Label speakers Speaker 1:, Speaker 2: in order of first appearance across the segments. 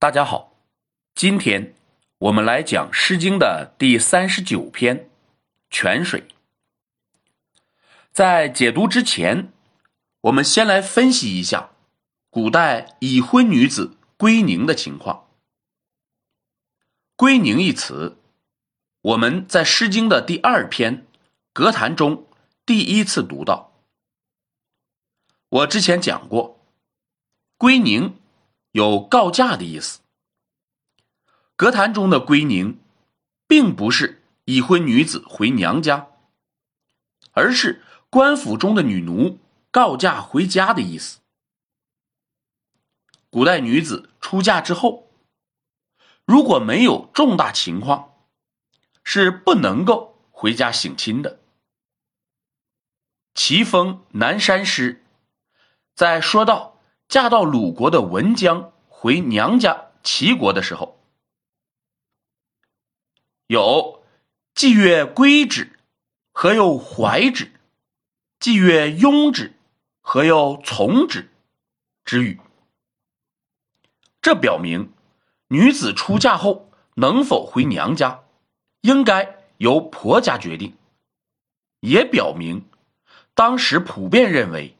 Speaker 1: 大家好，今天我们来讲《诗经》的第三十九篇《泉水》。在解读之前，我们先来分析一下古代已婚女子归宁的情况。归宁一词，我们在《诗经》的第二篇《格谈》中第一次读到。我之前讲过，归宁。有告假的意思。歌坛中的归宁，并不是已婚女子回娘家，而是官府中的女奴告假回家的意思。古代女子出嫁之后，如果没有重大情况，是不能够回家省亲的。齐风《南山诗》在说到。嫁到鲁国的文姜回娘家齐国的时候，有“既曰归之，何又怀之；既曰拥之，何又从之”之语。这表明女子出嫁后能否回娘家，应该由婆家决定，也表明当时普遍认为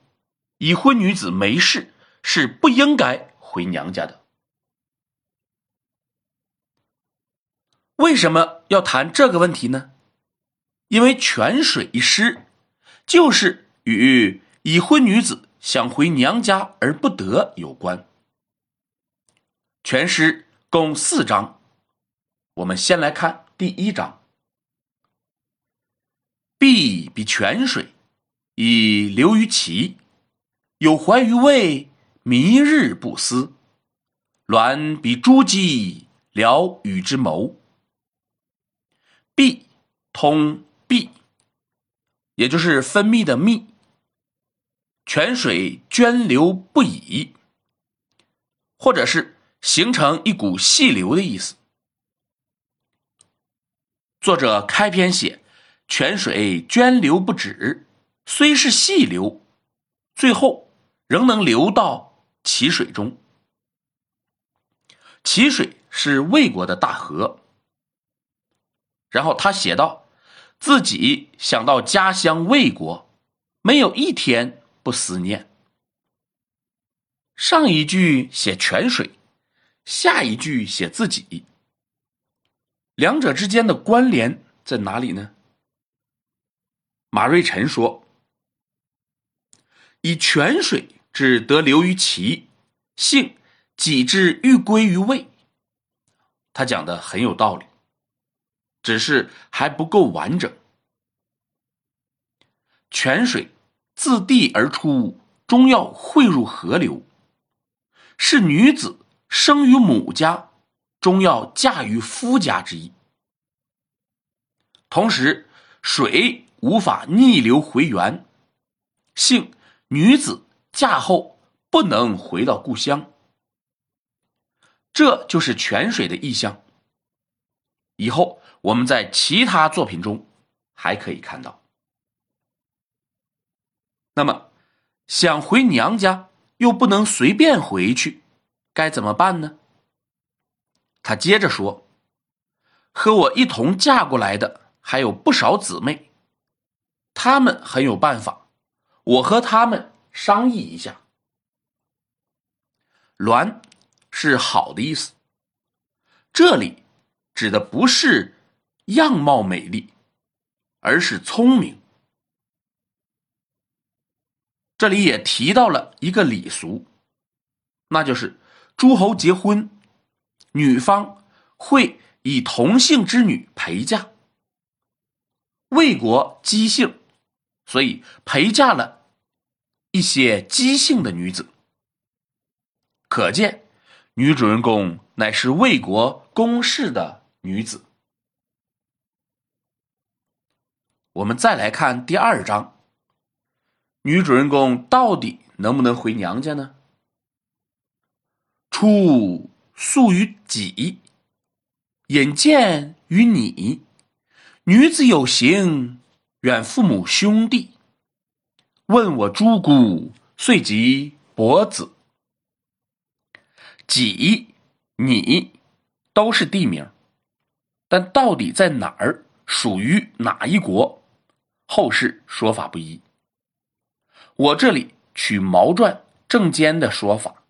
Speaker 1: 已婚女子没事。是不应该回娘家的。为什么要谈这个问题呢？因为《泉水》一诗就是与已婚女子想回娘家而不得有关。全诗共四章，我们先来看第一章：“碧比泉水，以流于其，有怀于渭。”迷日不思，鸾比珠玑，聊与之谋。闭通闭，也就是分泌的泌。泉水涓流不已，或者是形成一股细流的意思。作者开篇写泉水涓流不止，虽是细流，最后仍能流到。齐水中，齐水是魏国的大河。然后他写道：“自己想到家乡魏国，没有一天不思念。”上一句写泉水，下一句写自己，两者之间的关联在哪里呢？马瑞辰说：“以泉水。”只得留于齐，性己之欲归于魏。他讲的很有道理，只是还不够完整。泉水自地而出，终要汇入河流，是女子生于母家，终要嫁于夫家之意。同时，水无法逆流回源，性女子。嫁后不能回到故乡，这就是泉水的意象。以后我们在其他作品中还可以看到。那么，想回娘家又不能随便回去，该怎么办呢？他接着说：“和我一同嫁过来的还有不少姊妹，他们很有办法，我和他们。”商议一下，鸾是好的意思。这里指的不是样貌美丽，而是聪明。这里也提到了一个礼俗，那就是诸侯结婚，女方会以同姓之女陪嫁。魏国姬姓，所以陪嫁了。一些姬姓的女子，可见女主人公乃是魏国公室的女子。我们再来看第二章，女主人公到底能不能回娘家呢？初宿于己，引见于你，女子有行，远父母兄弟。问我诸姑，遂及伯子。己你都是地名，但到底在哪儿，属于哪一国，后世说法不一。我这里取毛传正间的说法，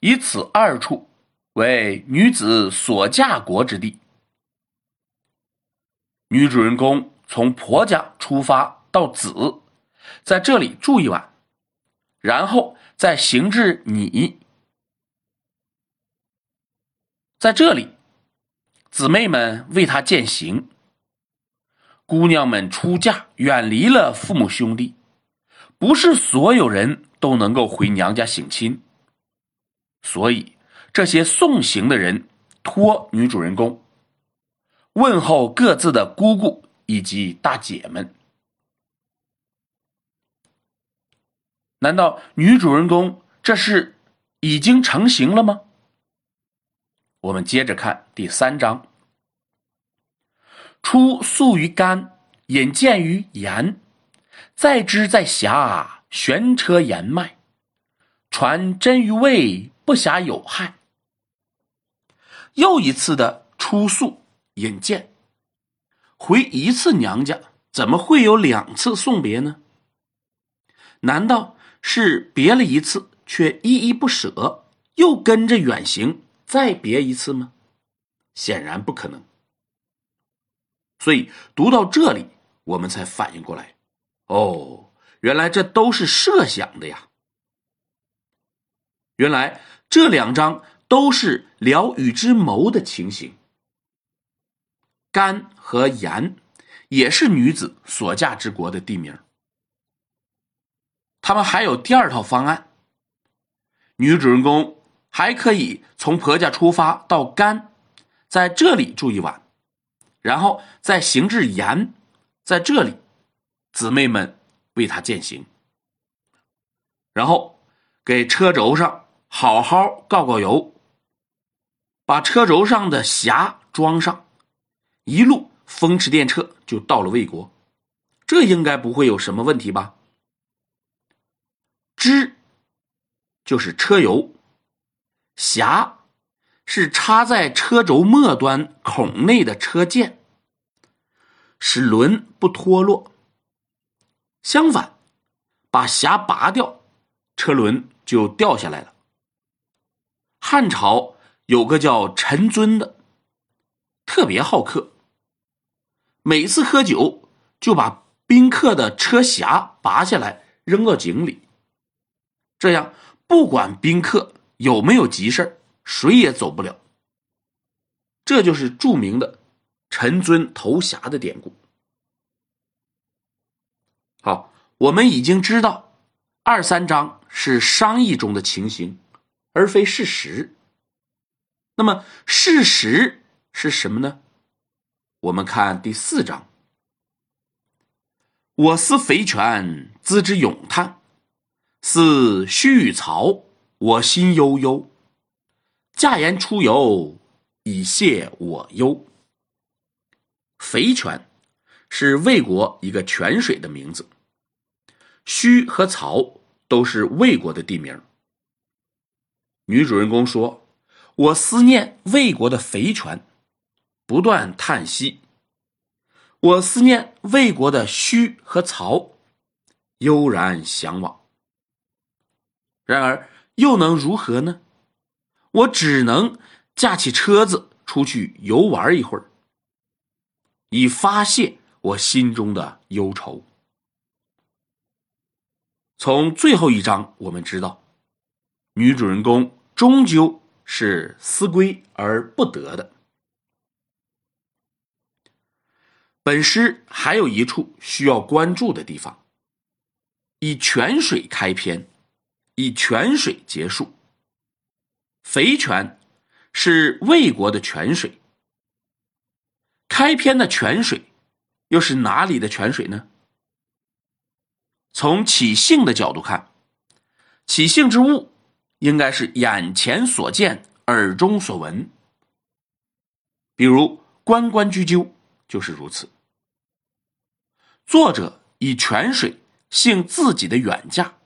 Speaker 1: 以此二处为女子所嫁国之地。女主人公从婆家出发到子，在这里住一晚，然后再行至你。在这里，姊妹们为她践行。姑娘们出嫁，远离了父母兄弟，不是所有人都能够回娘家省亲，所以这些送行的人托女主人公。问候各自的姑姑以及大姐们。难道女主人公这是已经成型了吗？我们接着看第三章：出宿于干，引见于盐，再之在峡，悬车言迈，传真于魏，不暇有害。又一次的出宿。引荐，回一次娘家，怎么会有两次送别呢？难道是别了一次却依依不舍，又跟着远行再别一次吗？显然不可能。所以读到这里，我们才反应过来，哦，原来这都是设想的呀！原来这两章都是聊与之谋的情形。甘和盐也是女子所嫁之国的地名。他们还有第二套方案：女主人公还可以从婆家出发到甘，在这里住一晚，然后再行至盐，在这里，姊妹们为她践行，然后给车轴上好好告告油，把车轴上的匣装上。一路风驰电掣就到了魏国，这应该不会有什么问题吧？支就是车油，匣是插在车轴末端孔内的车件，使轮不脱落。相反，把匣拔掉，车轮就掉下来了。汉朝有个叫陈尊的，特别好客。每次喝酒，就把宾客的车匣拔下来扔到井里，这样不管宾客有没有急事谁也走不了。这就是著名的“陈尊投匣”的典故。好，我们已经知道二三章是商议中的情形，而非事实。那么事实是什么呢？我们看第四章。我思肥泉资之咏叹，似须与曹，我心悠悠。驾言出游，以泄我忧。肥泉是魏国一个泉水的名字，须和曹都是魏国的地名。女主人公说：“我思念魏国的肥泉。”不断叹息，我思念魏国的胥和曹，悠然向往。然而又能如何呢？我只能驾起车子出去游玩一会儿，以发泄我心中的忧愁。从最后一章我们知道，女主人公终究是思归而不得的。本诗还有一处需要关注的地方：以泉水开篇，以泉水结束。肥泉是魏国的泉水，开篇的泉水又是哪里的泉水呢？从起兴的角度看，起兴之物应该是眼前所见、耳中所闻，比如关关雎鸠。就是如此。作者以泉水兴自己的远嫁，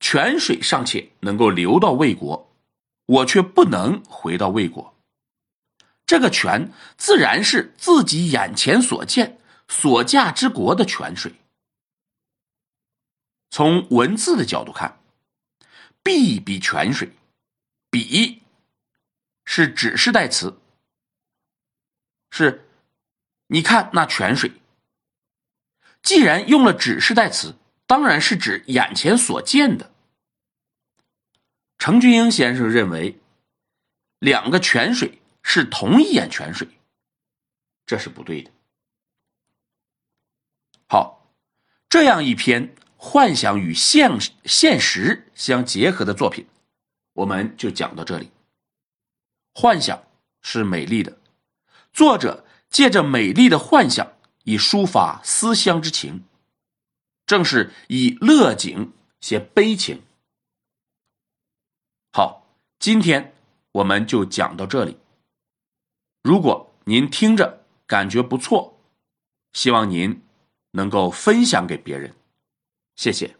Speaker 1: 泉水尚且能够流到魏国，我却不能回到魏国。这个泉自然是自己眼前所见、所驾之国的泉水。从文字的角度看，“必比泉水”，“比”是指示代词，是，你看那泉水。既然用了指示代词，当然是指眼前所见的。程俊英先生认为，两个泉水是同一眼泉水，这是不对的。好，这样一篇幻想与现现实相结合的作品，我们就讲到这里。幻想是美丽的，作者借着美丽的幻想，以抒发思乡之情，正是以乐景写悲情。好，今天我们就讲到这里。如果您听着感觉不错，希望您能够分享给别人，谢谢。